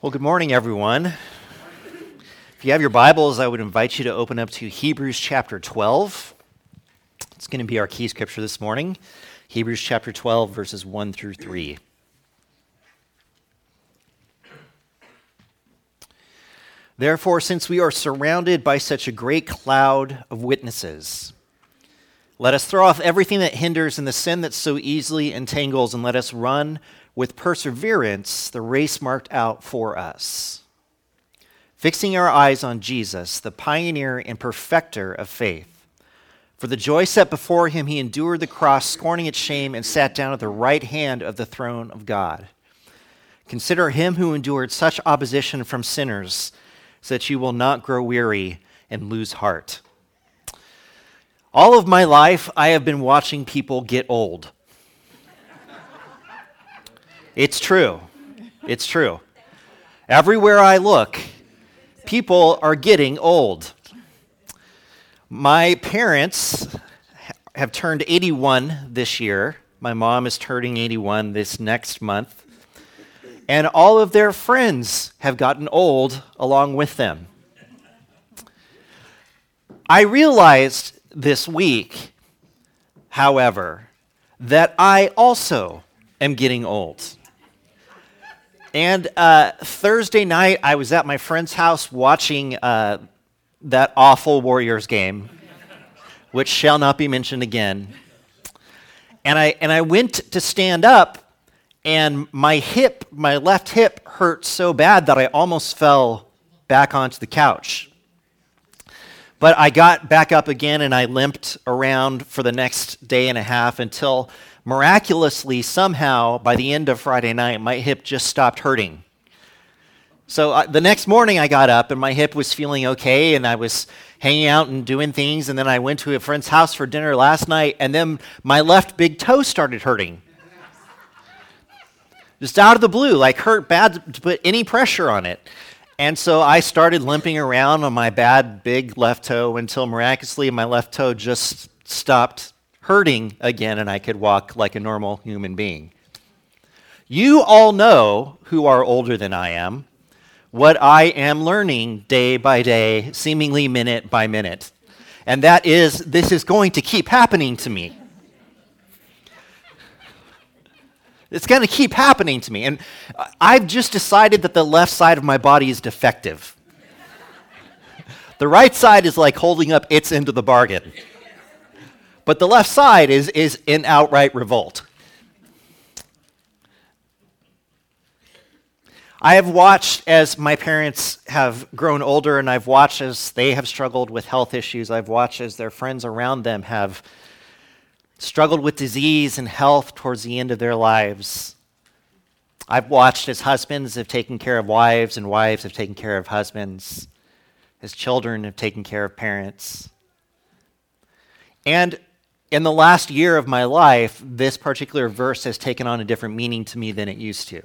Well, good morning, everyone. If you have your Bibles, I would invite you to open up to Hebrews chapter 12. It's going to be our key scripture this morning Hebrews chapter 12, verses 1 through 3. Therefore, since we are surrounded by such a great cloud of witnesses, let us throw off everything that hinders and the sin that so easily entangles, and let us run with perseverance the race marked out for us. Fixing our eyes on Jesus, the pioneer and perfecter of faith. For the joy set before him, he endured the cross, scorning its shame, and sat down at the right hand of the throne of God. Consider him who endured such opposition from sinners, so that you will not grow weary and lose heart. All of my life, I have been watching people get old. It's true. It's true. Everywhere I look, people are getting old. My parents have turned 81 this year. My mom is turning 81 this next month. And all of their friends have gotten old along with them. I realized this week, however, that I also am getting old. And uh, Thursday night, I was at my friend's house watching uh, that awful Warriors game, which shall not be mentioned again. And I, and I went to stand up, and my hip, my left hip, hurt so bad that I almost fell back onto the couch. But I got back up again and I limped around for the next day and a half until miraculously, somehow, by the end of Friday night, my hip just stopped hurting. So uh, the next morning, I got up and my hip was feeling okay, and I was hanging out and doing things. And then I went to a friend's house for dinner last night, and then my left big toe started hurting. Just out of the blue, like hurt bad to put any pressure on it. And so I started limping around on my bad big left toe until miraculously my left toe just stopped hurting again and I could walk like a normal human being. You all know who are older than I am, what I am learning day by day, seemingly minute by minute. And that is, this is going to keep happening to me. It's going to keep happening to me. And I've just decided that the left side of my body is defective. the right side is like holding up its end of the bargain. But the left side is, is in outright revolt. I have watched as my parents have grown older, and I've watched as they have struggled with health issues. I've watched as their friends around them have struggled with disease and health towards the end of their lives. I've watched as husbands have taken care of wives, and wives have taken care of husbands, as children have taken care of parents. And in the last year of my life, this particular verse has taken on a different meaning to me than it used to.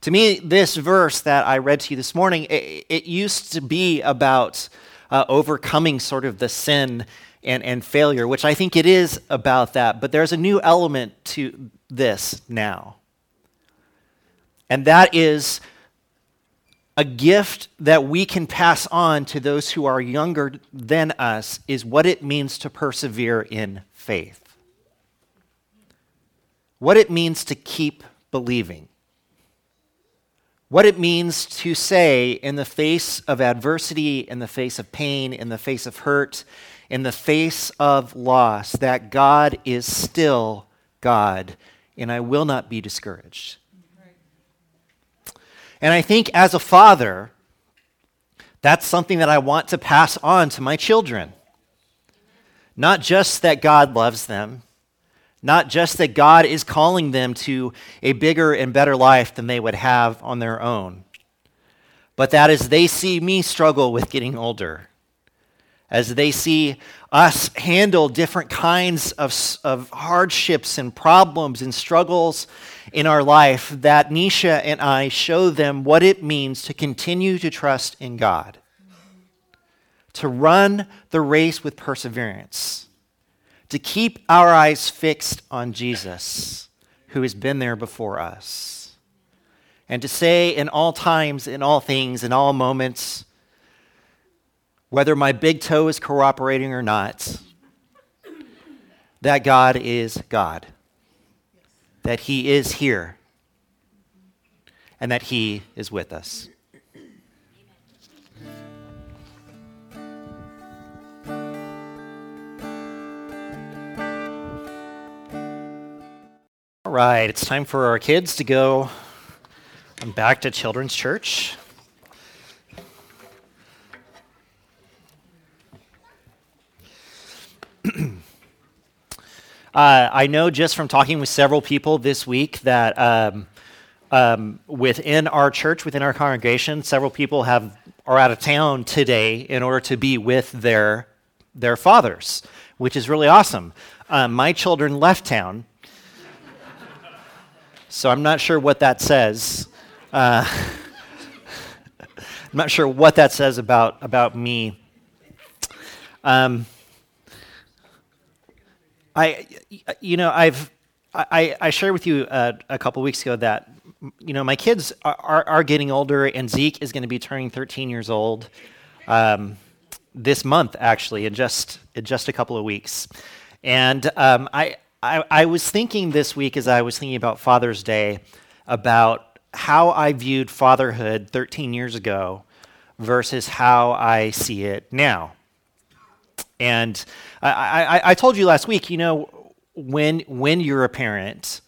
To me, this verse that I read to you this morning, it, it used to be about uh, overcoming sort of the sin and, and failure, which I think it is about that, but there's a new element to this now. And that is a gift that we can pass on to those who are younger than us is what it means to persevere in faith. What it means to keep believing. What it means to say, in the face of adversity, in the face of pain, in the face of hurt, in the face of loss, that God is still God, and I will not be discouraged. And I think as a father, that's something that I want to pass on to my children. Not just that God loves them, not just that God is calling them to a bigger and better life than they would have on their own, but that as they see me struggle with getting older, as they see us handle different kinds of, of hardships and problems and struggles in our life, that Nisha and I show them what it means to continue to trust in God, to run the race with perseverance, to keep our eyes fixed on Jesus, who has been there before us. and to say in all times, in all things, in all moments, whether my big toe is cooperating or not, that God is God, that He is here, and that He is with us. All right, it's time for our kids to go back to Children's Church. Uh, I know just from talking with several people this week that um, um, within our church, within our congregation, several people have are out of town today in order to be with their their fathers, which is really awesome. Um, my children left town, so I'm not sure what that says. Uh, I'm not sure what that says about about me. Um, I, you know, I've, I, I shared with you uh, a couple weeks ago that, you know, my kids are, are, are getting older, and Zeke is going to be turning 13 years old um, this month, actually, in just in just a couple of weeks. And um, I, I, I was thinking this week as I was thinking about Father's Day about how I viewed fatherhood 13 years ago versus how I see it now. And I, I, I, told you last week, you know, when when you're a parent,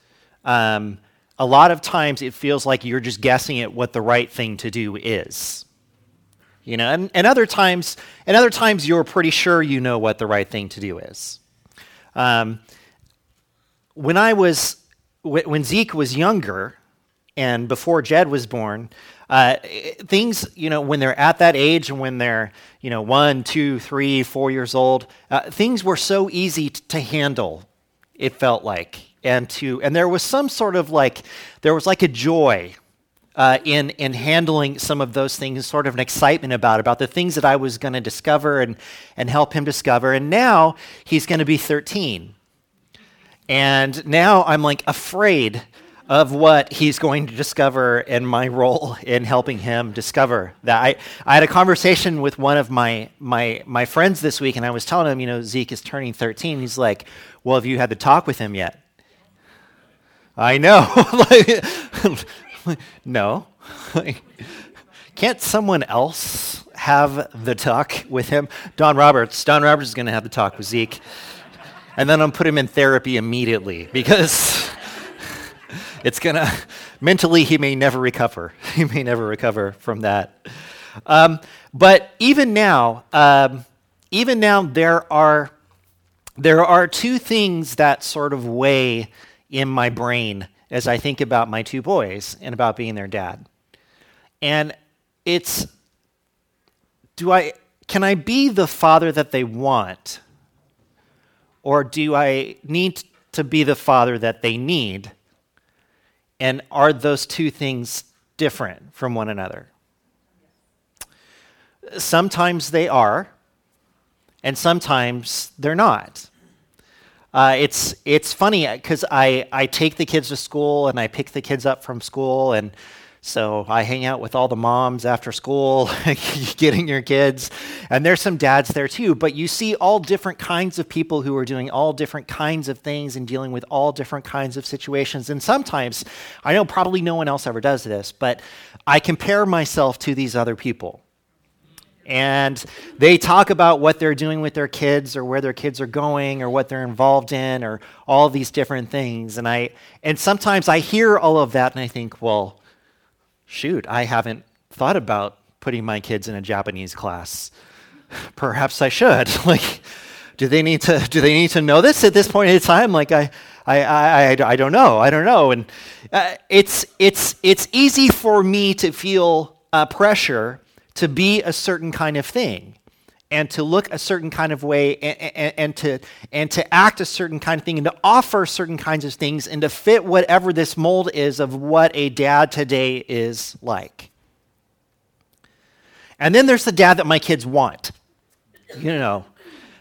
um, a lot of times it feels like you're just guessing at what the right thing to do is. You know, and, and other times, and other times you're pretty sure you know what the right thing to do is. Um, when I was, when Zeke was younger, and before Jed was born, uh, things, you know, when they're at that age and when they're, you know, one, two, three, four years old, uh, things were so easy t- to handle, it felt like. And, to, and there was some sort of like, there was like a joy uh, in, in handling some of those things, sort of an excitement about, about the things that I was going to discover and, and help him discover. And now he's going to be 13. And now I'm like afraid of what he's going to discover and my role in helping him discover that. I, I had a conversation with one of my, my, my friends this week, and I was telling him, you know, Zeke is turning 13. He's like, Well, have you had the talk with him yet? I know. no. Can't someone else have the talk with him? Don Roberts. Don Roberts is going to have the talk with Zeke. And then I'm put him in therapy immediately because it's going to, mentally, he may never recover. He may never recover from that. Um, but even now, um, even now, there are, there are two things that sort of weigh in my brain as I think about my two boys and about being their dad. And it's, do I, can I be the father that they want? Or do I need to be the father that they need? And are those two things different from one another? Sometimes they are, and sometimes they're not. Uh, it's, it's funny because I, I take the kids to school and I pick the kids up from school, and so I hang out with all the moms after school, getting your kids. And there's some dads there too. But you see all different kinds of people who are doing all different kinds of things and dealing with all different kinds of situations. And sometimes, I know probably no one else ever does this, but I compare myself to these other people. And they talk about what they're doing with their kids or where their kids are going or what they're involved in or all these different things. And I and sometimes I hear all of that and I think, well, shoot, I haven't thought about putting my kids in a Japanese class. Perhaps I should. like, do they need to do they need to know this at this point in time? Like, I I I, I don't know. I don't know. And uh, it's it's it's easy for me to feel uh, pressure to be a certain kind of thing and to look a certain kind of way and, and, and, to, and to act a certain kind of thing and to offer certain kinds of things and to fit whatever this mold is of what a dad today is like. And then there's the dad that my kids want. You know,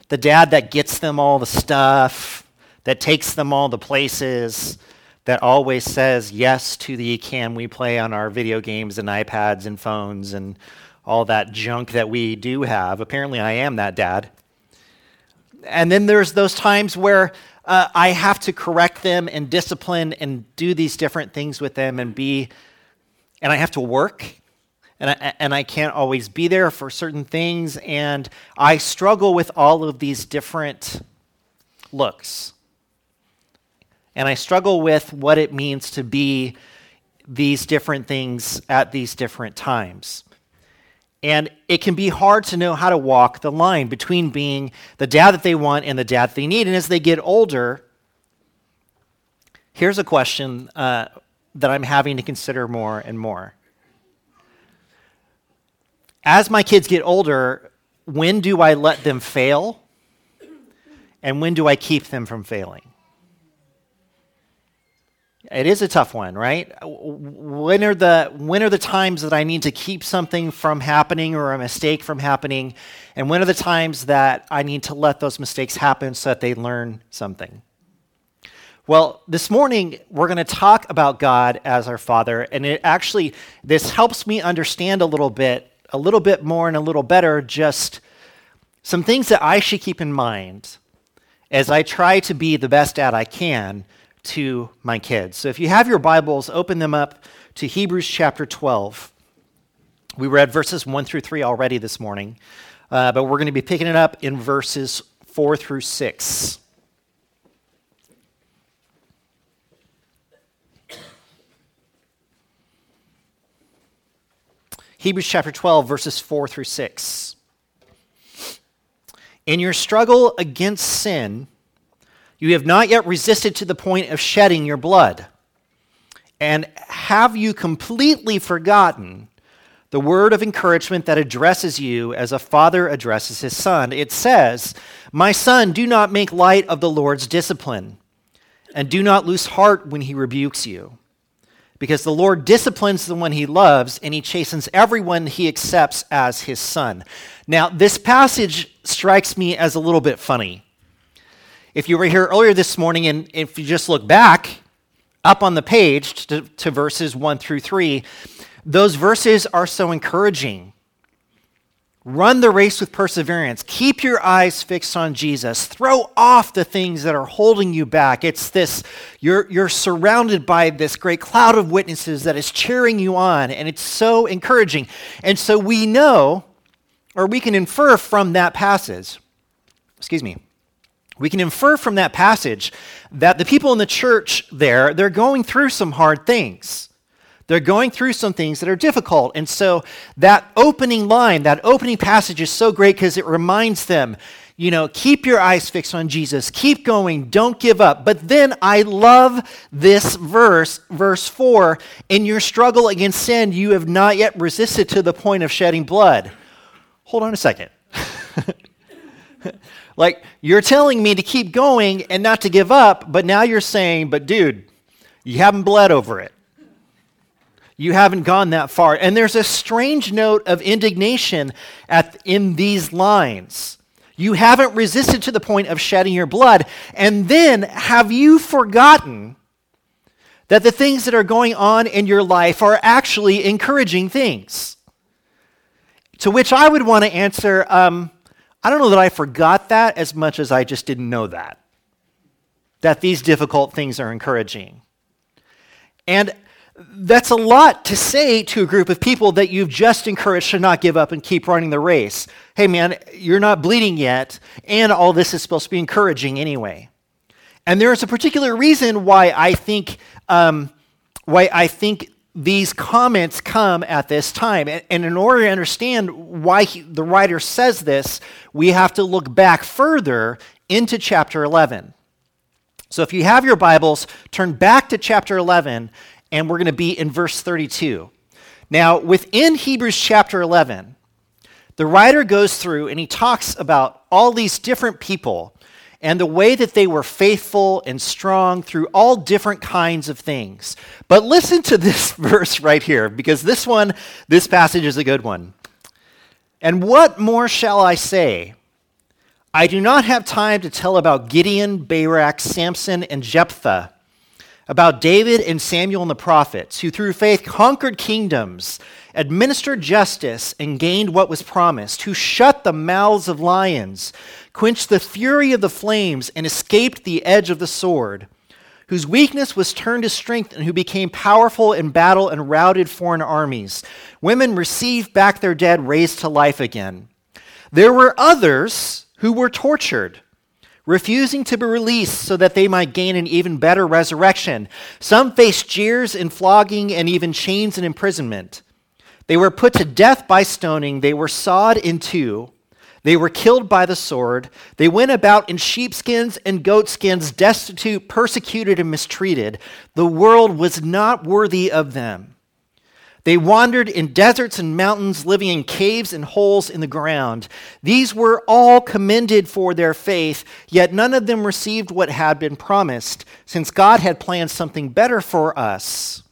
the dad that gets them all the stuff, that takes them all the places, that always says yes to the can we play on our video games and iPads and phones and all that junk that we do have. Apparently, I am that dad. And then there's those times where uh, I have to correct them and discipline and do these different things with them and be, and I have to work. And I, and I can't always be there for certain things. And I struggle with all of these different looks. And I struggle with what it means to be these different things at these different times. And it can be hard to know how to walk the line between being the dad that they want and the dad that they need. And as they get older, here's a question uh, that I'm having to consider more and more. As my kids get older, when do I let them fail? And when do I keep them from failing? It is a tough one, right? Uh, when are the when are the times that I need to keep something from happening or a mistake from happening, and when are the times that I need to let those mistakes happen so that they learn something? Well, this morning we're going to talk about God as our Father, and it actually this helps me understand a little bit, a little bit more and a little better just some things that I should keep in mind as I try to be the best dad I can to my kids. So if you have your Bibles, open them up to Hebrews chapter 12. We read verses 1 through 3 already this morning, uh, but we're going to be picking it up in verses 4 through 6. Hebrews chapter 12, verses 4 through 6. In your struggle against sin, you have not yet resisted to the point of shedding your blood. And have you completely forgotten the word of encouragement that addresses you as a father addresses his son? It says, My son, do not make light of the Lord's discipline, and do not lose heart when he rebukes you. Because the Lord disciplines the one he loves, and he chastens everyone he accepts as his son. Now, this passage strikes me as a little bit funny if you were here earlier this morning and if you just look back up on the page to, to verses 1 through 3, those verses are so encouraging. Run the race with perseverance. Keep your eyes fixed on Jesus. Throw off the things that are holding you back. It's this, you're, you're surrounded by this great cloud of witnesses that is cheering you on, and it's so encouraging. And so we know, or we can infer from that passage, excuse me, we can infer from that passage that the people in the church there, they're going through some hard things. They're going through some things that are difficult. And so that opening line, that opening passage is so great because it reminds them, you know, keep your eyes fixed on Jesus. Keep going. Don't give up. But then I love this verse, verse 4 In your struggle against sin, you have not yet resisted to the point of shedding blood. Hold on a second. Like, you're telling me to keep going and not to give up, but now you're saying, but dude, you haven't bled over it. You haven't gone that far. And there's a strange note of indignation at, in these lines. You haven't resisted to the point of shedding your blood. And then, have you forgotten that the things that are going on in your life are actually encouraging things? To which I would want to answer, um, I don't know that I forgot that as much as I just didn't know that. That these difficult things are encouraging. And that's a lot to say to a group of people that you've just encouraged to not give up and keep running the race. Hey, man, you're not bleeding yet, and all this is supposed to be encouraging anyway. And there is a particular reason why I think um, why I think these comments come at this time. And, in order to understand why he, the writer says this, we have to look back further into chapter 11. So if you have your Bibles, turn back to chapter 11, and we're going to be in verse 32. Now, within Hebrews chapter 11, the writer goes through and he talks about all these different people and the way that they were faithful and strong through all different kinds of things. But listen to this verse right here, because this one, this passage is a good one. And what more shall I say? I do not have time to tell about Gideon, Barak, Samson, and Jephthah, about David and Samuel and the prophets, who through faith conquered kingdoms, administered justice, and gained what was promised, who shut the mouths of lions, quenched the fury of the flames, and escaped the edge of the sword, whose weakness was turned to strength, and who became powerful in battle and routed foreign armies. Women received back their dead, raised to life again. There were others who were tortured refusing to be released so that they might gain an even better resurrection. Some faced jeers and flogging and even chains and imprisonment. They were put to death by stoning, they were sawed in two. They were killed by the sword. They went about in sheepskins and goatskins, destitute, persecuted, and mistreated. The world was not worthy of them. They wandered in deserts and mountains, living in caves and holes in the ground. These were all commended for their faith, yet none of them received what had been promised, since God had planned something better for us,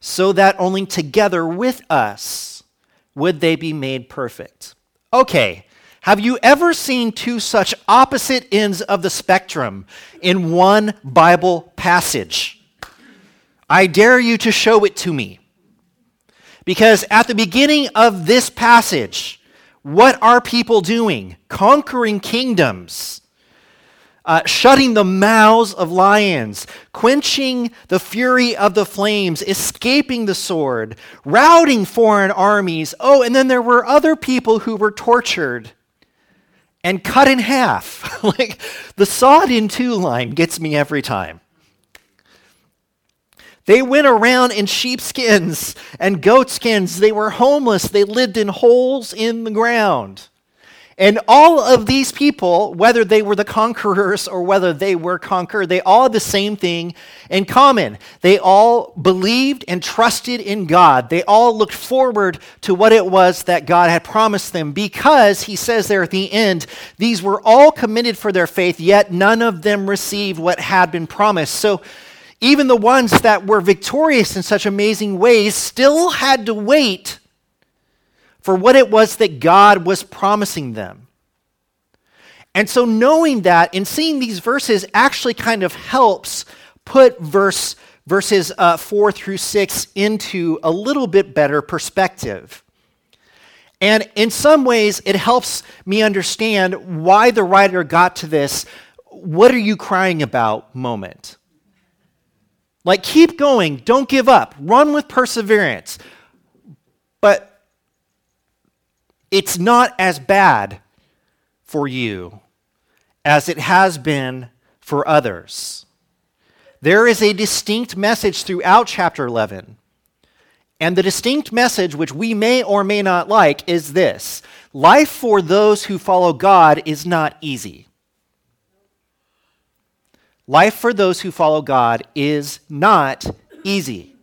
so that only together with us would they be made perfect. Okay, have you ever seen two such opposite ends of the spectrum in one Bible passage? I dare you to show it to me. Because at the beginning of this passage, what are people doing? Conquering kingdoms, uh, shutting the mouths of lions, quenching the fury of the flames, escaping the sword, routing foreign armies. Oh, and then there were other people who were tortured and cut in half. like the sawed in two line gets me every time. They went around in sheepskins and goatskins. They were homeless. They lived in holes in the ground. And all of these people, whether they were the conquerors or whether they were conquered, they all had the same thing in common. They all believed and trusted in God. They all looked forward to what it was that God had promised them because, he says there at the end, these were all committed for their faith, yet none of them received what had been promised. So, even the ones that were victorious in such amazing ways still had to wait for what it was that God was promising them. And so, knowing that and seeing these verses actually kind of helps put verse, verses uh, 4 through 6 into a little bit better perspective. And in some ways, it helps me understand why the writer got to this what are you crying about moment. Like, keep going. Don't give up. Run with perseverance. But it's not as bad for you as it has been for others. There is a distinct message throughout chapter 11. And the distinct message, which we may or may not like, is this life for those who follow God is not easy. Life for those who follow God is not easy.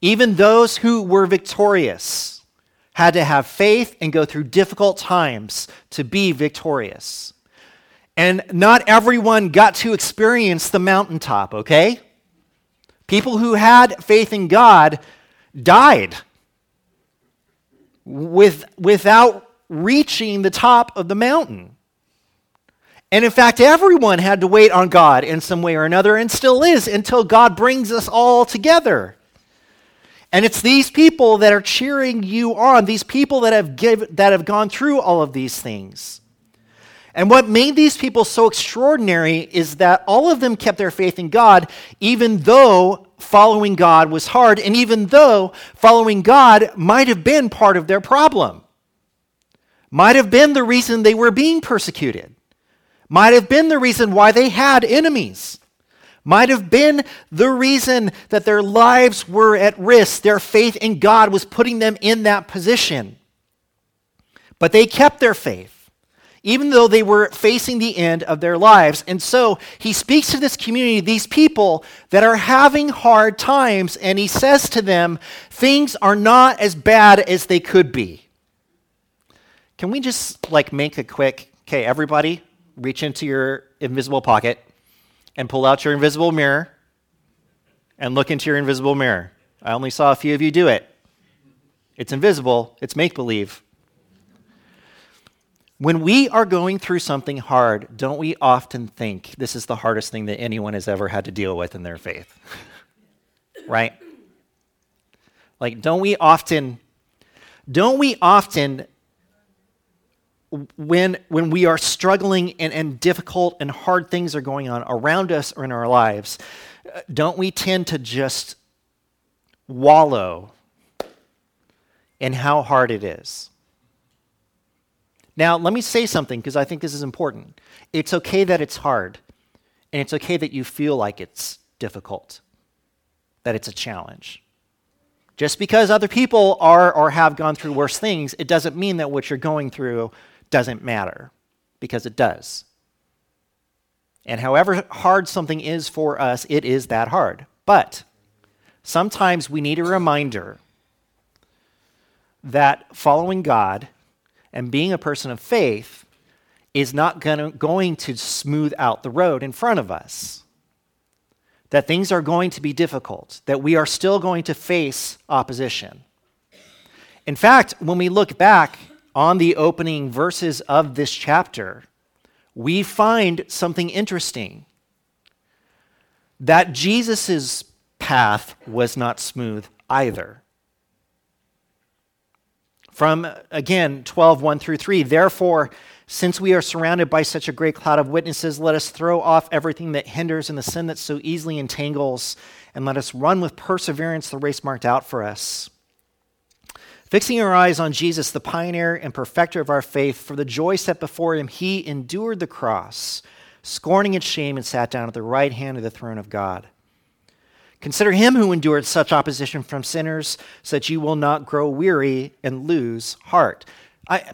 Even those who were victorious had to have faith and go through difficult times to be victorious. And not everyone got to experience the mountaintop, okay? People who had faith in God died with, without reaching the top of the mountain. And in fact, everyone had to wait on God in some way or another and still is until God brings us all together. And it's these people that are cheering you on, these people that have, give, that have gone through all of these things. And what made these people so extraordinary is that all of them kept their faith in God, even though following God was hard, and even though following God might have been part of their problem, might have been the reason they were being persecuted. Might have been the reason why they had enemies, might have been the reason that their lives were at risk. Their faith in God was putting them in that position. But they kept their faith, even though they were facing the end of their lives. And so he speaks to this community, these people that are having hard times, and he says to them, things are not as bad as they could be. Can we just like make a quick, okay, everybody, reach into your invisible pocket and pull out your invisible mirror and look into your invisible mirror. I only saw a few of you do it. It's invisible, it's make believe. When we are going through something hard, don't we often think this is the hardest thing that anyone has ever had to deal with in their faith? right? Like, don't we often, don't we often, when, when we are struggling and, and difficult and hard things are going on around us or in our lives, uh, don't we tend to just wallow in how hard it is? Now, let me say something because I think this is important. It's okay that it's hard, and it's okay that you feel like it's difficult, that it's a challenge. Just because other people are or have gone through worse things, it doesn't mean that what you're going through doesn't matter, because it does. And however hard something is for us, it is that hard. But sometimes we need a reminder that following God and being a person of faith is not gonna, going to smooth out the road in front of us. That things are going to be difficult, that we are still going to face opposition. In fact, when we look back on the opening verses of this chapter, we find something interesting that Jesus' path was not smooth either. From, again, 12, 1 through 3. Therefore, since we are surrounded by such a great cloud of witnesses, let us throw off everything that hinders and the sin that so easily entangles, and let us run with perseverance the race marked out for us. Fixing our eyes on Jesus, the pioneer and perfecter of our faith, for the joy set before him, he endured the cross, scorning its shame, and sat down at the right hand of the throne of God. Consider him who endured such opposition from sinners, so that you will not grow weary and lose heart. I,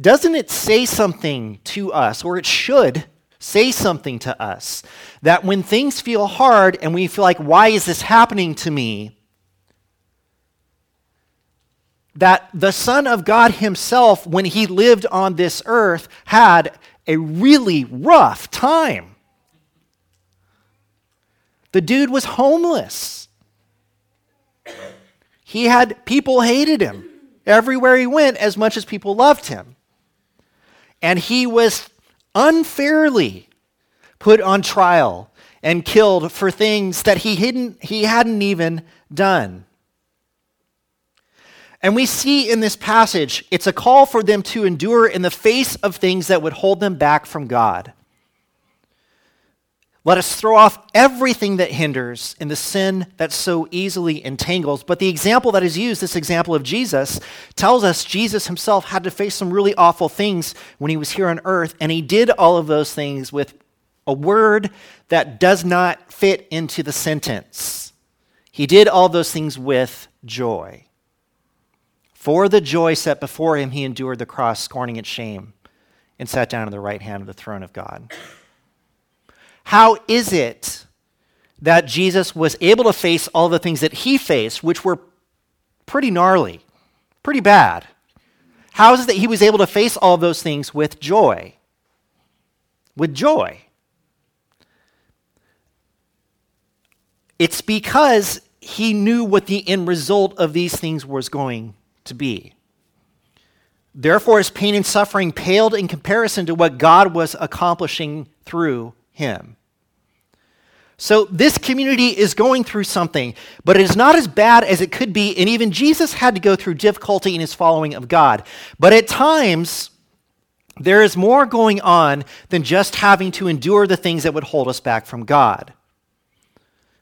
doesn't it say something to us, or it should say something to us, that when things feel hard and we feel like, why is this happening to me? That the Son of God Himself, when He lived on this earth, had a really rough time. The dude was homeless. He had people hated him everywhere he went as much as people loved him. And he was unfairly put on trial and killed for things that he, hadn't, he hadn't even done. And we see in this passage, it's a call for them to endure in the face of things that would hold them back from God. Let us throw off everything that hinders and the sin that so easily entangles. But the example that is used, this example of Jesus, tells us Jesus himself had to face some really awful things when he was here on earth, and he did all of those things with a word that does not fit into the sentence. He did all those things with joy. For the joy set before him, he endured the cross, scorning its shame, and sat down on the right hand of the throne of God. How is it that Jesus was able to face all the things that he faced, which were pretty gnarly, pretty bad? How is it that he was able to face all those things with joy? With joy. It's because he knew what the end result of these things was going to be. Therefore, his pain and suffering paled in comparison to what God was accomplishing through him. So, this community is going through something, but it is not as bad as it could be. And even Jesus had to go through difficulty in his following of God. But at times, there is more going on than just having to endure the things that would hold us back from God.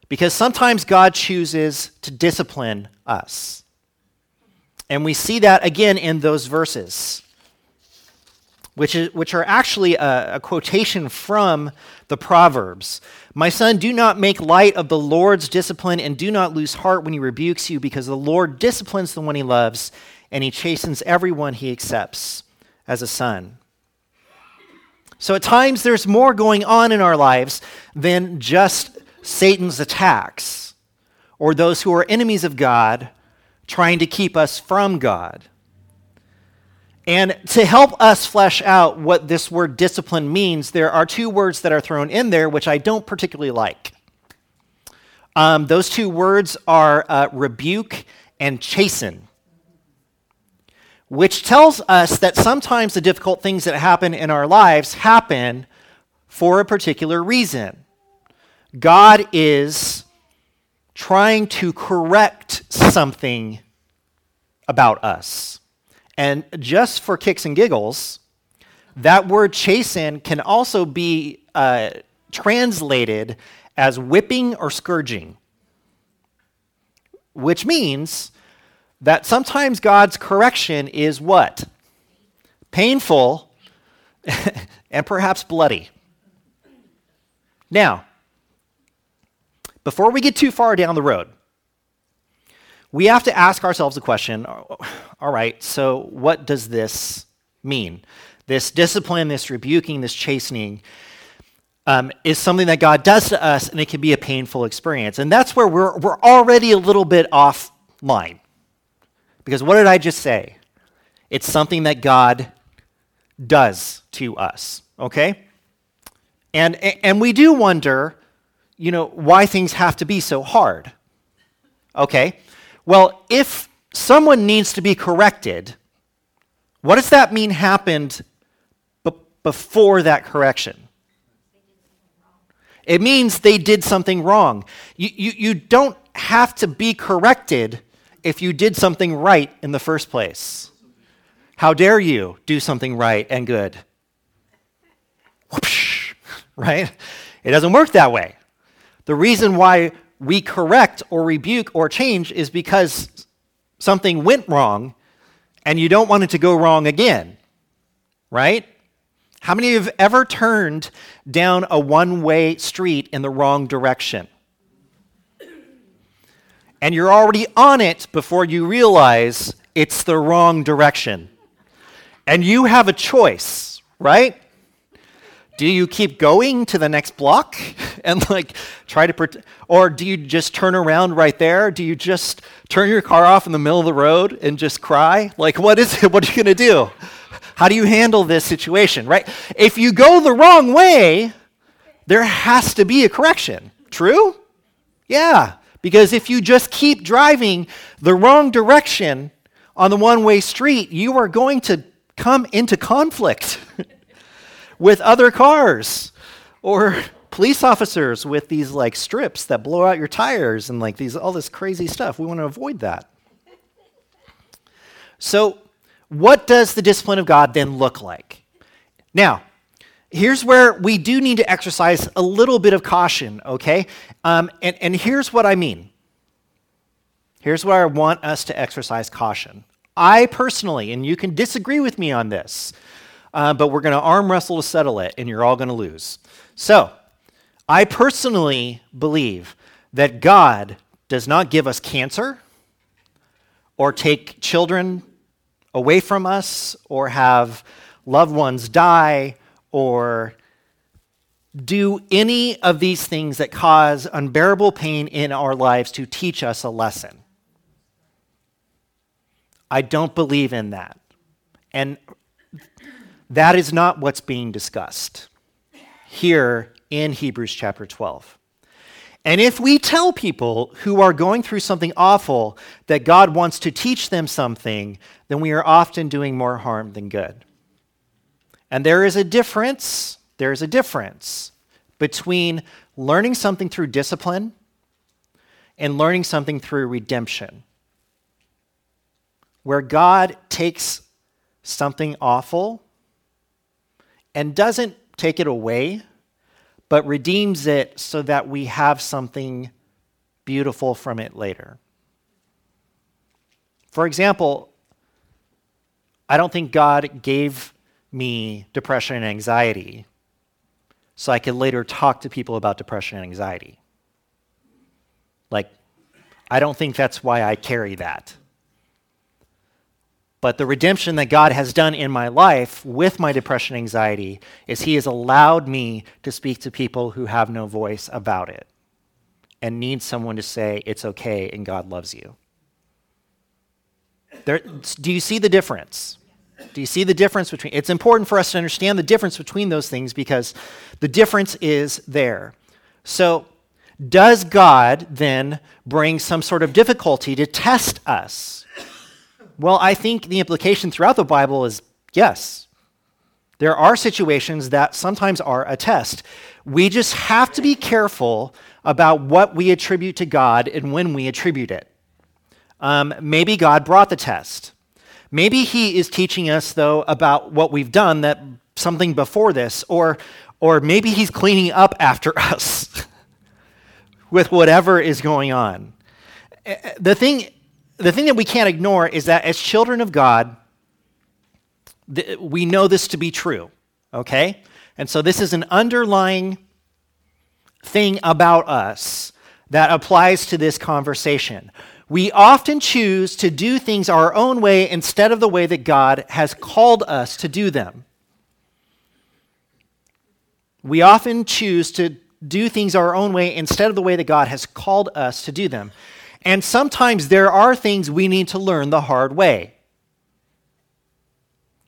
Because sometimes God chooses to discipline us. And we see that again in those verses which, is, which are actually a, a quotation from the Proverbs. My son, do not make light of the Lord's discipline, and do not lose heart when he rebukes you, because the Lord disciplines the one he loves, and he chastens everyone he accepts as a son. So at times there's more going on in our lives than just Satan's attacks or those who are enemies of God trying to keep us from God. And to help us flesh out what this word discipline means, there are two words that are thrown in there which I don't particularly like. Um, those two words are uh, rebuke and chasten. which tells us that sometimes the difficult things that happen in our lives happen for a particular reason. God is trying to correct something about us. And just for kicks and giggles, that word chasten can also be uh, translated as whipping or scourging, which means that sometimes God's correction is what? Painful and perhaps bloody. Now, before we get too far down the road, we have to ask ourselves a question all right, so what does this mean? This discipline, this rebuking, this chastening um, is something that God does to us, and it can be a painful experience. And that's where we're, we're already a little bit offline. Because what did I just say? It's something that God does to us, okay? And, and we do wonder, you know, why things have to be so hard. Okay? Well, if someone needs to be corrected, what does that mean happened b- before that correction? It means they did something wrong. You, you, you don't have to be corrected if you did something right in the first place. How dare you do something right and good? Whoosh, right? It doesn't work that way. The reason why we correct or rebuke or change is because something went wrong and you don't want it to go wrong again, right? How many of you have ever turned down a one way street in the wrong direction? And you're already on it before you realize it's the wrong direction. And you have a choice, right? Do you keep going to the next block and like try to, protect, or do you just turn around right there? Do you just turn your car off in the middle of the road and just cry? Like, what is it? What are you going to do? How do you handle this situation, right? If you go the wrong way, there has to be a correction. True? Yeah. Because if you just keep driving the wrong direction on the one way street, you are going to come into conflict with other cars or police officers with these like strips that blow out your tires and like these all this crazy stuff. We want to avoid that. So, what does the discipline of God then look like? Now, here's where we do need to exercise a little bit of caution, okay? Um, and, and here's what I mean. Here's where I want us to exercise caution. I personally, and you can disagree with me on this, uh, but we're going to arm wrestle to settle it, and you're all going to lose. So, I personally believe that God does not give us cancer or take children away from us or have loved ones die or do any of these things that cause unbearable pain in our lives to teach us a lesson. I don't believe in that. And that is not what's being discussed here in Hebrews chapter 12. And if we tell people who are going through something awful that God wants to teach them something, then we are often doing more harm than good. And there is a difference, there is a difference between learning something through discipline and learning something through redemption. Where God takes something awful and doesn't take it away, but redeems it so that we have something beautiful from it later. For example, I don't think God gave me depression and anxiety so I could later talk to people about depression and anxiety. Like, I don't think that's why I carry that. But the redemption that God has done in my life with my depression anxiety is He has allowed me to speak to people who have no voice about it and need someone to say, it's okay and God loves you. There, do you see the difference? Do you see the difference between? It's important for us to understand the difference between those things because the difference is there. So, does God then bring some sort of difficulty to test us? Well, I think the implication throughout the Bible is yes. There are situations that sometimes are a test. We just have to be careful about what we attribute to God and when we attribute it. Um, maybe God brought the test. Maybe He is teaching us, though, about what we've done, that something before this, or, or maybe He's cleaning up after us with whatever is going on. Eh, eh, the thing, the thing that we can't ignore is that as children of God, we know this to be true, okay? And so this is an underlying thing about us that applies to this conversation. We often choose to do things our own way instead of the way that God has called us to do them. We often choose to do things our own way instead of the way that God has called us to do them. And sometimes there are things we need to learn the hard way.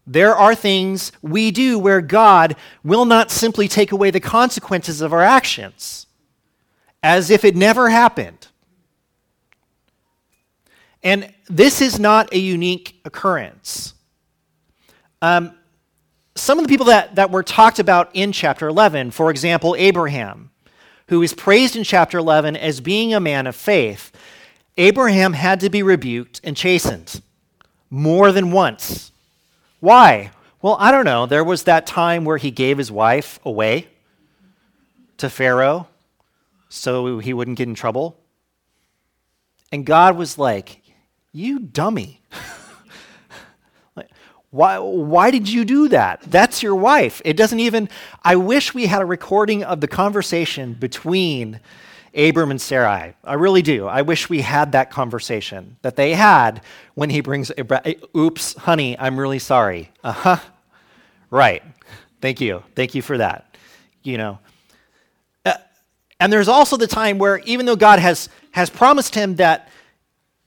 There are things we do where God will not simply take away the consequences of our actions as if it never happened. And this is not a unique occurrence. Um, some of the people that, that were talked about in chapter 11, for example, Abraham, who is praised in chapter 11 as being a man of faith, Abraham had to be rebuked and chastened more than once. Why? Well, I don't know. There was that time where he gave his wife away to Pharaoh so he wouldn't get in trouble. And God was like, You dummy. Why, why did you do that? That's your wife. It doesn't even, I wish we had a recording of the conversation between Abram and Sarai. I really do. I wish we had that conversation that they had when he brings, oops, honey, I'm really sorry. Uh huh. Right. Thank you. Thank you for that. You know. Uh, and there's also the time where, even though God has, has promised him that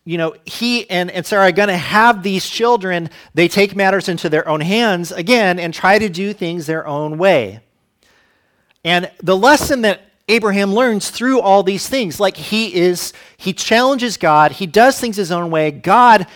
you know, he and, and Sarah are going to have these children. They take matters into their own hands again and try to do things their own way. And the lesson that Abraham learns through all these things, like he is, he challenges God, he does things his own way. God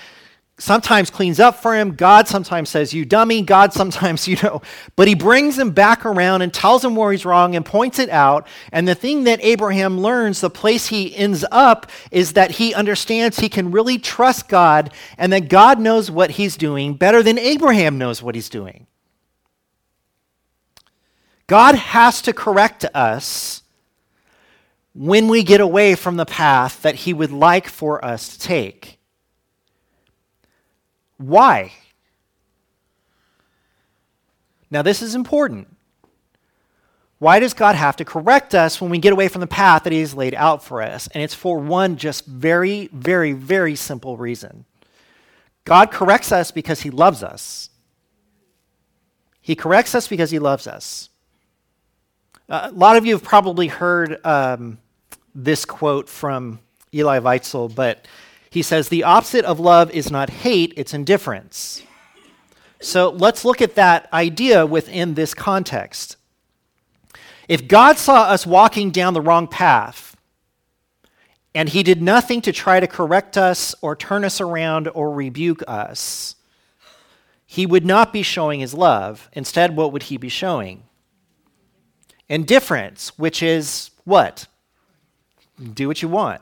sometimes cleans up for him. God sometimes says, You dummy. God sometimes, you know, but he brings him back around and tells him where he's wrong and points it out. And the thing that Abraham learns, the place he ends up, is that he understands he can really trust God and that God knows what he's doing better than Abraham knows what he's doing. God has to correct us when we get away from the path that he would like for us to take. Why? Now, this is important. Why does God have to correct us when we get away from the path that He has laid out for us? And it's for one just very, very, very simple reason God corrects us because He loves us. He corrects us because He loves us. A lot of you have probably heard um, this quote from Elie Wiesel, but he says, The opposite of love is not hate, it's indifference. So let's look at that idea within this context. If God saw us walking down the wrong path, and he did nothing to try to correct us or turn us around or rebuke us, he would not be showing his love. Instead, what would he be showing? Indifference, which is what? Do what you want.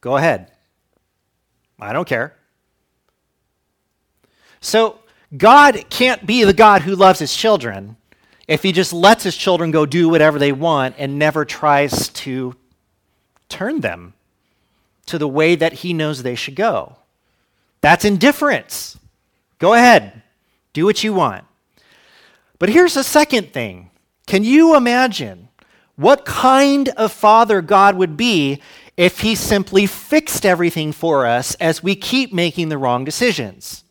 Go ahead. I don't care. So, God can't be the God who loves his children if he just lets his children go do whatever they want and never tries to turn them to the way that he knows they should go. That's indifference. Go ahead, do what you want. But here's the second thing can you imagine what kind of father God would be if he simply fixed everything for us as we keep making the wrong decisions?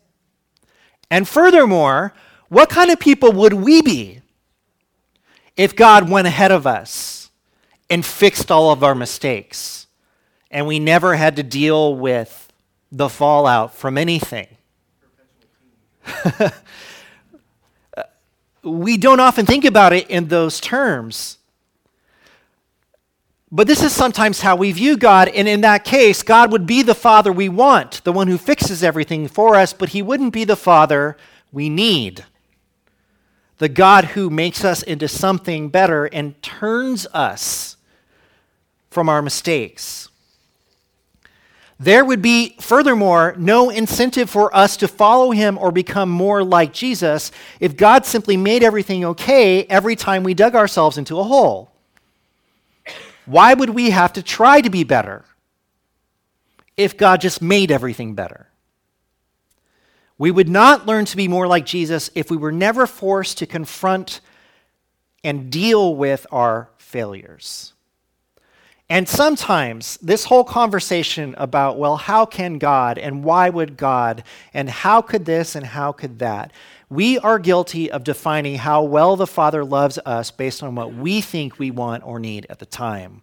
And furthermore, what kind of people would we be if God went ahead of us and fixed all of our mistakes and we never had to deal with the fallout from anything? we don't often think about it in those terms. But this is sometimes how we view God, and in that case, God would be the Father we want, the one who fixes everything for us, but He wouldn't be the Father we need. The God who makes us into something better and turns us from our mistakes. There would be, furthermore, no incentive for us to follow him or become more like Jesus if God simply made everything okay every time we dug ourselves into a hole. Why would we have to try to be better if God just made everything better? We would not learn to be more like Jesus if we were never forced to confront and deal with our failures. And sometimes this whole conversation about, well, how can God and why would God and how could this and how could that, we are guilty of defining how well the Father loves us based on what we think we want or need at the time.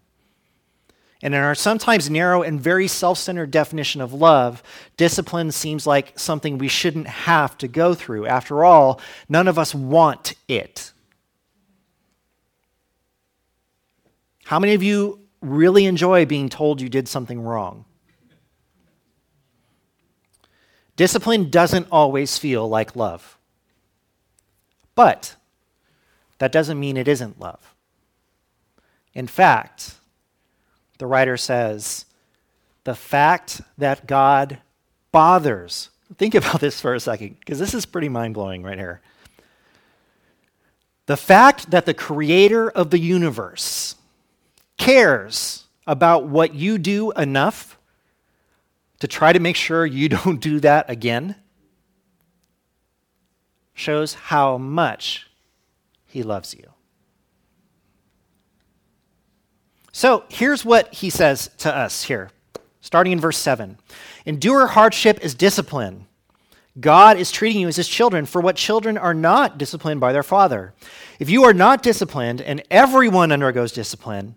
And in our sometimes narrow and very self centered definition of love, discipline seems like something we shouldn't have to go through. After all, none of us want it. How many of you really enjoy being told you did something wrong? Discipline doesn't always feel like love. But that doesn't mean it isn't love. In fact, the writer says, the fact that God bothers, think about this for a second, because this is pretty mind blowing right here. The fact that the creator of the universe cares about what you do enough to try to make sure you don't do that again shows how much he loves you. So here's what he says to us here, starting in verse 7 Endure hardship as discipline. God is treating you as his children for what children are not disciplined by their father. If you are not disciplined, and everyone undergoes discipline,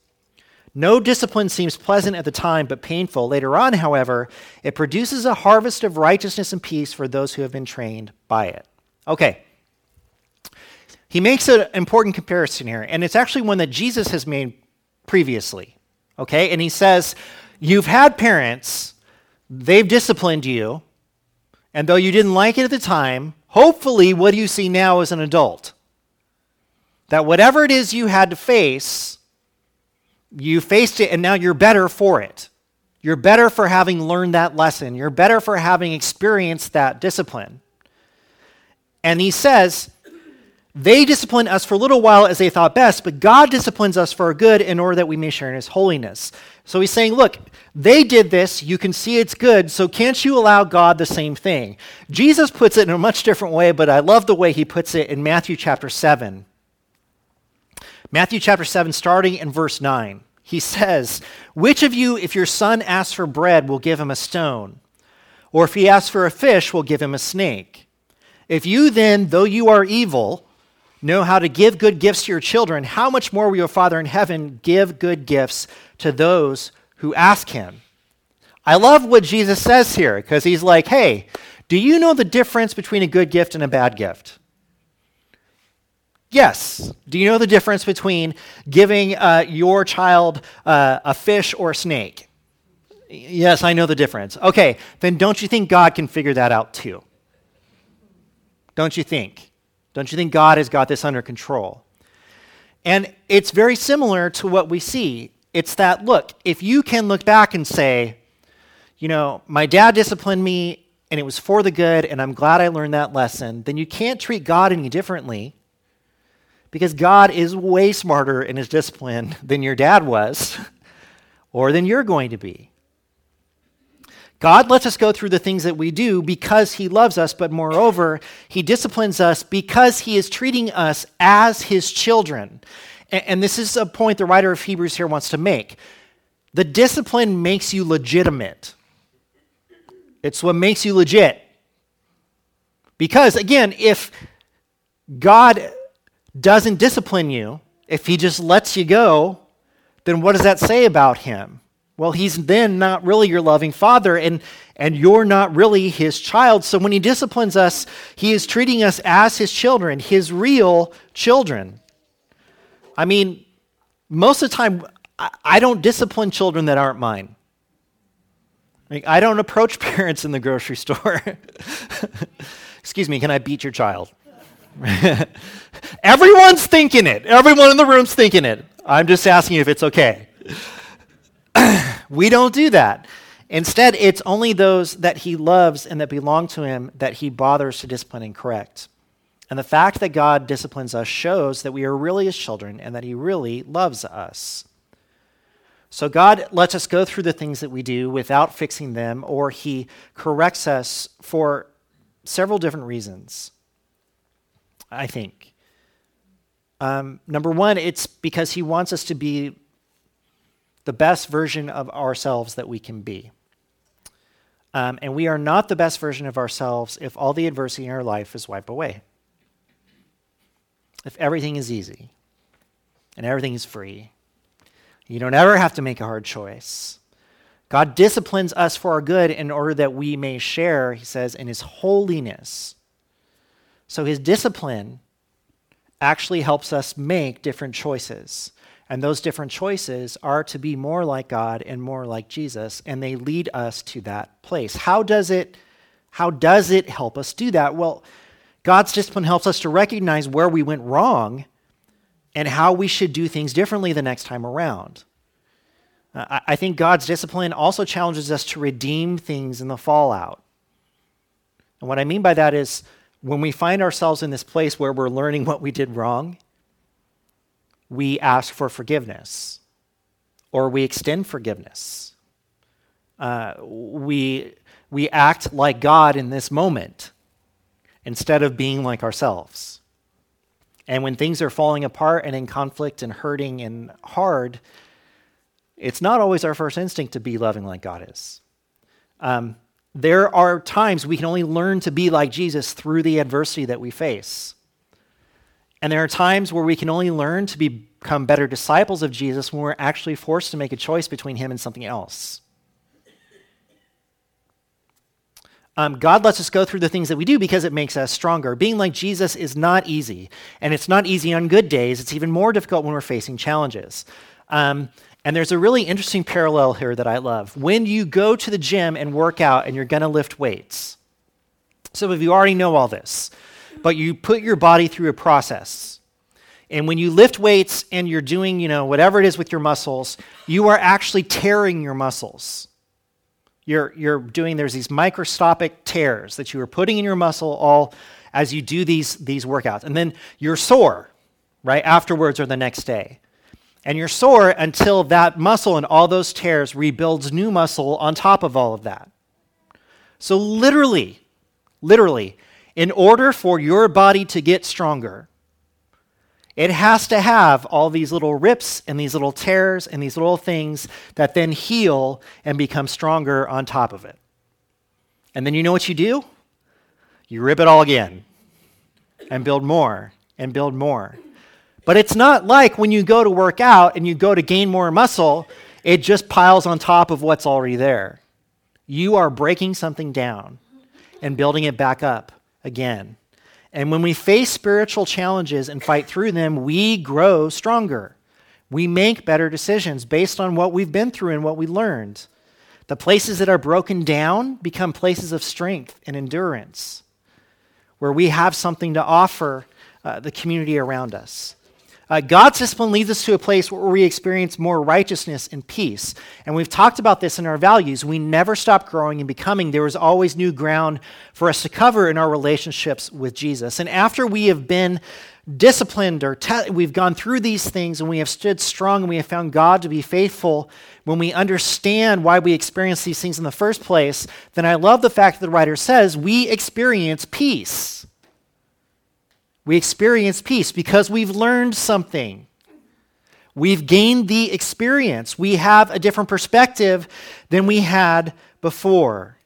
No discipline seems pleasant at the time, but painful. Later on, however, it produces a harvest of righteousness and peace for those who have been trained by it. Okay. He makes an important comparison here, and it's actually one that Jesus has made previously. Okay? And he says, You've had parents, they've disciplined you, and though you didn't like it at the time, hopefully what do you see now as an adult. That whatever it is you had to face, you faced it and now you're better for it. You're better for having learned that lesson. You're better for having experienced that discipline. And he says, they discipline us for a little while as they thought best, but God disciplines us for our good in order that we may share in his holiness. So he's saying, look, they did this, you can see it's good, so can't you allow God the same thing? Jesus puts it in a much different way, but I love the way he puts it in Matthew chapter 7. Matthew chapter 7, starting in verse 9. He says, Which of you, if your son asks for bread, will give him a stone? Or if he asks for a fish, will give him a snake? If you then, though you are evil, know how to give good gifts to your children, how much more will your Father in heaven give good gifts to those who ask him? I love what Jesus says here because he's like, hey, do you know the difference between a good gift and a bad gift? Yes. Do you know the difference between giving uh, your child uh, a fish or a snake? Yes, I know the difference. Okay, then don't you think God can figure that out too? Don't you think? Don't you think God has got this under control? And it's very similar to what we see. It's that, look, if you can look back and say, you know, my dad disciplined me and it was for the good and I'm glad I learned that lesson, then you can't treat God any differently because God is way smarter in his discipline than your dad was or than you're going to be. God lets us go through the things that we do because He loves us, but moreover, He disciplines us because He is treating us as His children. And, this is a point the writer of Hebrews here wants to make. The discipline makes you legitimate, it's what makes you legit. Because, again, if God doesn't discipline you, if he just lets you go, then what does that say about him? Well, he's then not really your loving father, and, and you're not really his child. So when he disciplines us, he is treating us as his children, his real children. I mean, most of the time, I don't discipline children that aren't mine. Like, I don't approach parents in the grocery store. Excuse me, can I beat your child? Everyone's thinking it. Everyone in the room's thinking it. I'm just asking if it's okay. we don't do that. Instead, it's only those that he loves and that belong to him that he bothers to discipline and correct. And the fact that God disciplines us shows that we are really his children and that he really loves us. So God lets us go through the things that we do without fixing them, or he corrects us for several different reasons, I think. Um, number one, it's because he wants us to be the best version of ourselves that we can be. Um, and we are not the best version of ourselves if all the adversity in our life is wiped away. If everything is easy and everything is free, you don't ever have to make a hard choice. God disciplines us for our good in order that we may share, he says, in his holiness. So his discipline actually helps us make different choices. And those different choices are to be more like God and more like Jesus, and they lead us to that place. How does it how does it help us do that? Well, God's discipline helps us to recognize where we went wrong and how we should do things differently the next time around. Uh, I think God's discipline also challenges us to redeem things in the fallout. And what I mean by that is when we find ourselves in this place where we're learning what we did wrong, we ask for forgiveness or we extend forgiveness. Uh, we, we act like God in this moment instead of being like ourselves. And when things are falling apart and in conflict and hurting and hard, it's not always our first instinct to be loving like God is. Um, there are times we can only learn to be like Jesus through the adversity that we face. And there are times where we can only learn to become better disciples of Jesus when we're actually forced to make a choice between him and something else. Um, God lets us go through the things that we do because it makes us stronger. Being like Jesus is not easy, and it's not easy on good days. It's even more difficult when we're facing challenges. Um, and there's a really interesting parallel here that I love. When you go to the gym and work out and you're going to lift weights, some of you already know all this but you put your body through a process. And when you lift weights and you're doing, you know, whatever it is with your muscles, you are actually tearing your muscles. You're, you're doing, there's these microscopic tears that you are putting in your muscle all as you do these, these workouts. And then you're sore, right, afterwards or the next day. And you're sore until that muscle and all those tears rebuilds new muscle on top of all of that. So, literally, literally, in order for your body to get stronger, it has to have all these little rips and these little tears and these little things that then heal and become stronger on top of it. And then you know what you do? You rip it all again and build more and build more. But it's not like when you go to work out and you go to gain more muscle, it just piles on top of what's already there. You are breaking something down and building it back up again. And when we face spiritual challenges and fight through them, we grow stronger. We make better decisions based on what we've been through and what we learned. The places that are broken down become places of strength and endurance, where we have something to offer uh, the community around us. Uh, God's discipline leads us to a place where we experience more righteousness and peace. And we've talked about this in our values. We never stop growing and becoming. There is always new ground for us to cover in our relationships with Jesus. And after we have been disciplined or te- we've gone through these things and we have stood strong and we have found God to be faithful, when we understand why we experience these things in the first place, then I love the fact that the writer says we experience peace. We experience peace because we've learned something. We've gained the experience. We have a different perspective than we had before.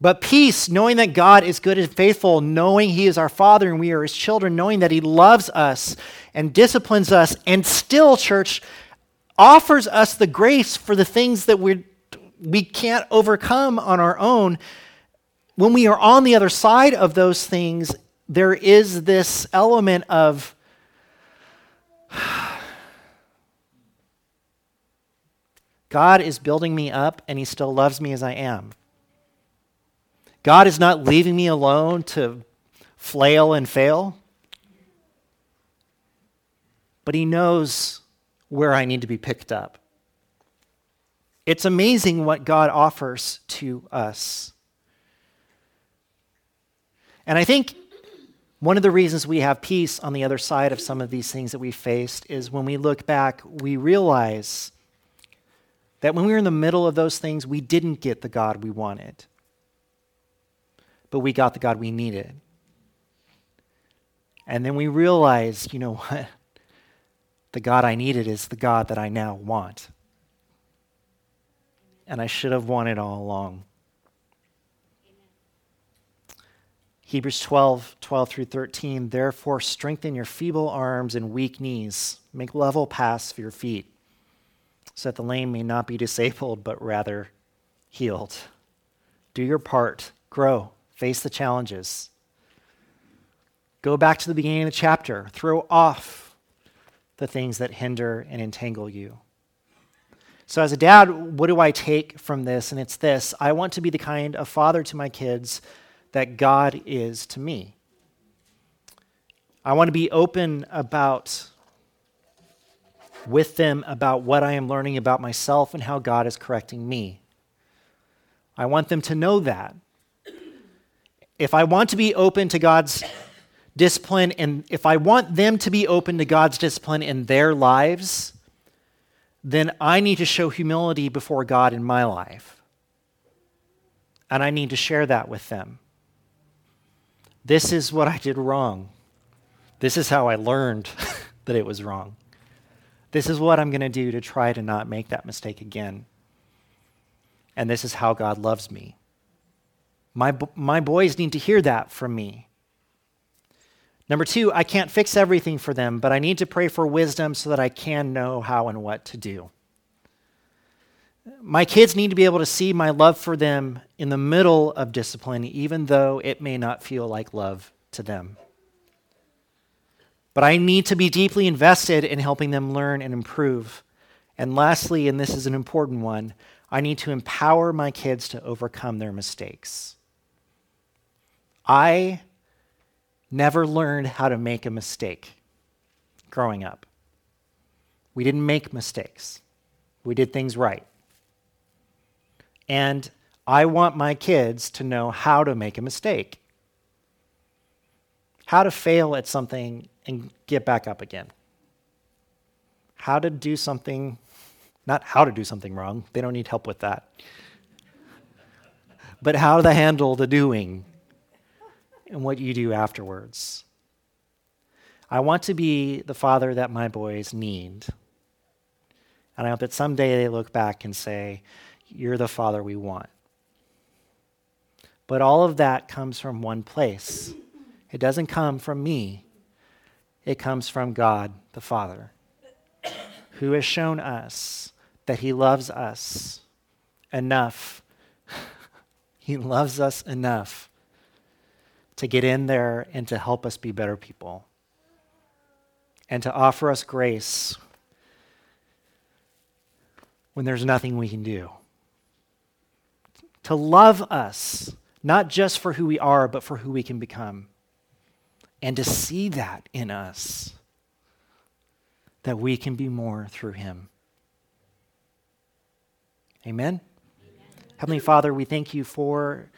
But peace, knowing that God is good and faithful, knowing He is our Father and we are His children, knowing that He loves us and disciplines us, and still, church, offers us the grace for the things that we we can't overcome on our own. When we are on the other side of those things, there is this element of God is building me up and He still loves me as I am. God is not leaving me alone to flail and fail, but He knows where I need to be picked up. It's amazing what God offers to us. And I think one of the reasons we have peace on the other side of some of these things that we faced is when we look back, we realize that when we were in the middle of those things, we didn't get the God we wanted, but we got the God we needed. And then we realized, you know what? The God I needed is the God that I now want. And I should have wanted all along. Hebrews 12, 12 through 13. Therefore, strengthen your feeble arms and weak knees. Make level paths for your feet so that the lame may not be disabled, but rather healed. Do your part, grow, face the challenges. Go back to the beginning of the chapter, throw off the things that hinder and entangle you. So, as a dad, what do I take from this? And it's this I want to be the kind of father to my kids that God is to me. I want to be open about with them about what I am learning about myself and how God is correcting me. I want them to know that. If I want to be open to God's discipline, and if I want them to be open to God's discipline in their lives, then I need to show humility before God in my life. And I need to share that with them. This is what I did wrong. This is how I learned that it was wrong. This is what I'm going to do to try to not make that mistake again. And this is how God loves me. My, my boys need to hear that from me. Number two, I can't fix everything for them, but I need to pray for wisdom so that I can know how and what to do. My kids need to be able to see my love for them in the middle of discipline, even though it may not feel like love to them. But I need to be deeply invested in helping them learn and improve. And lastly, and this is an important one, I need to empower my kids to overcome their mistakes. I never learned how to make a mistake growing up. We didn't make mistakes, we did things right. And I want my kids to know how to make a mistake, how to fail at something and get back up again. How to do something, not how to do something wrong, they don't need help with that, but how to handle the doing and what you do afterwards. I want to be the father that my boys need. And I hope that someday they look back and say, You're the father we want. But all of that comes from one place. It doesn't come from me, it comes from God the Father, who has shown us that He loves us enough. he loves us enough to get in there and to help us be better people and to offer us grace when there's nothing we can do. To love us, not just for who we are, but for who we can become and to see that in us, that we can be more through Him. Amen? Amen? Heavenly Father, we thank you for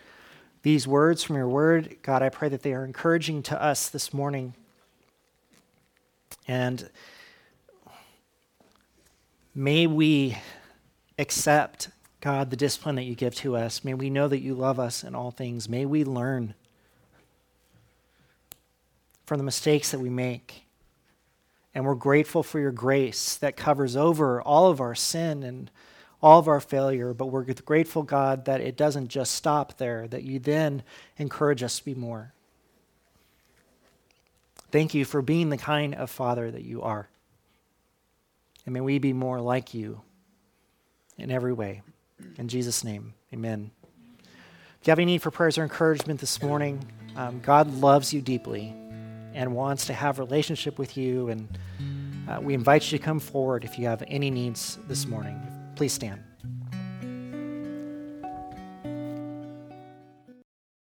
these words from your word. God, I pray that they are encouraging to us this morning. And may we accept, God, the discipline that you give to us. May we know that you love us in all things. May we learn from the mistakes that we make. And we're grateful for your grace that covers over all of our sin and all of our failure, but we're grateful, God, that it doesn't just stop there, that you then encourage us to be more. Thank you for being the kind of Father that you are. And may we be more like you in every way. In Jesus' name, amen. If you have any need for prayers or encouragement this morning, um, God loves you deeply and wants to have a relationship with you. And uh, we invite you to come forward if you have any needs this morning. Please stand.